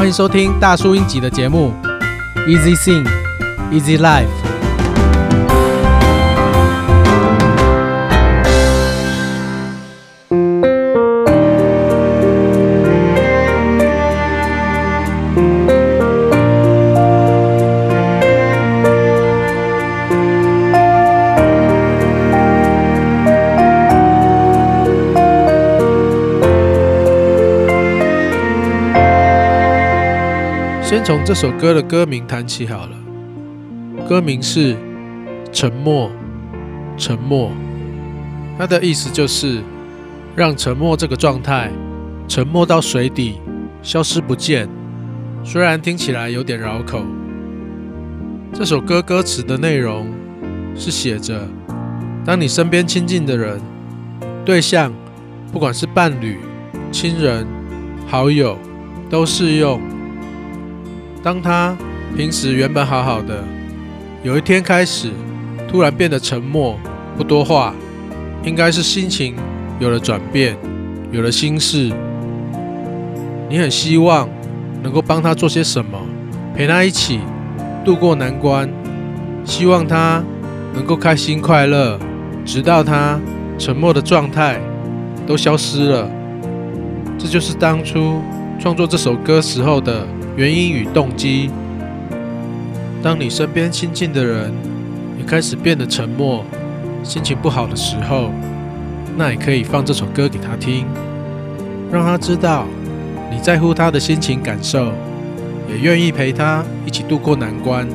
欢迎收听大叔英吉的节目，Easy Sing, Easy Life。先从这首歌的歌名谈起好了。歌名是《沉默》，沉默，它的意思就是让沉默这个状态沉没到水底，消失不见。虽然听起来有点绕口。这首歌歌词的内容是写着：当你身边亲近的人、对象，不管是伴侣、亲人、好友，都适用。当他平时原本好好的，有一天开始突然变得沉默，不多话，应该是心情有了转变，有了心事。你很希望能够帮他做些什么，陪他一起度过难关，希望他能够开心快乐，直到他沉默的状态都消失了。这就是当初创作这首歌时候的原因与动机。当你身边亲近的人也开始变得沉默，心情不好的时候，那也可以放这首歌给他听，让他知道你在乎他的心情感受，也愿意陪他一起度过难关。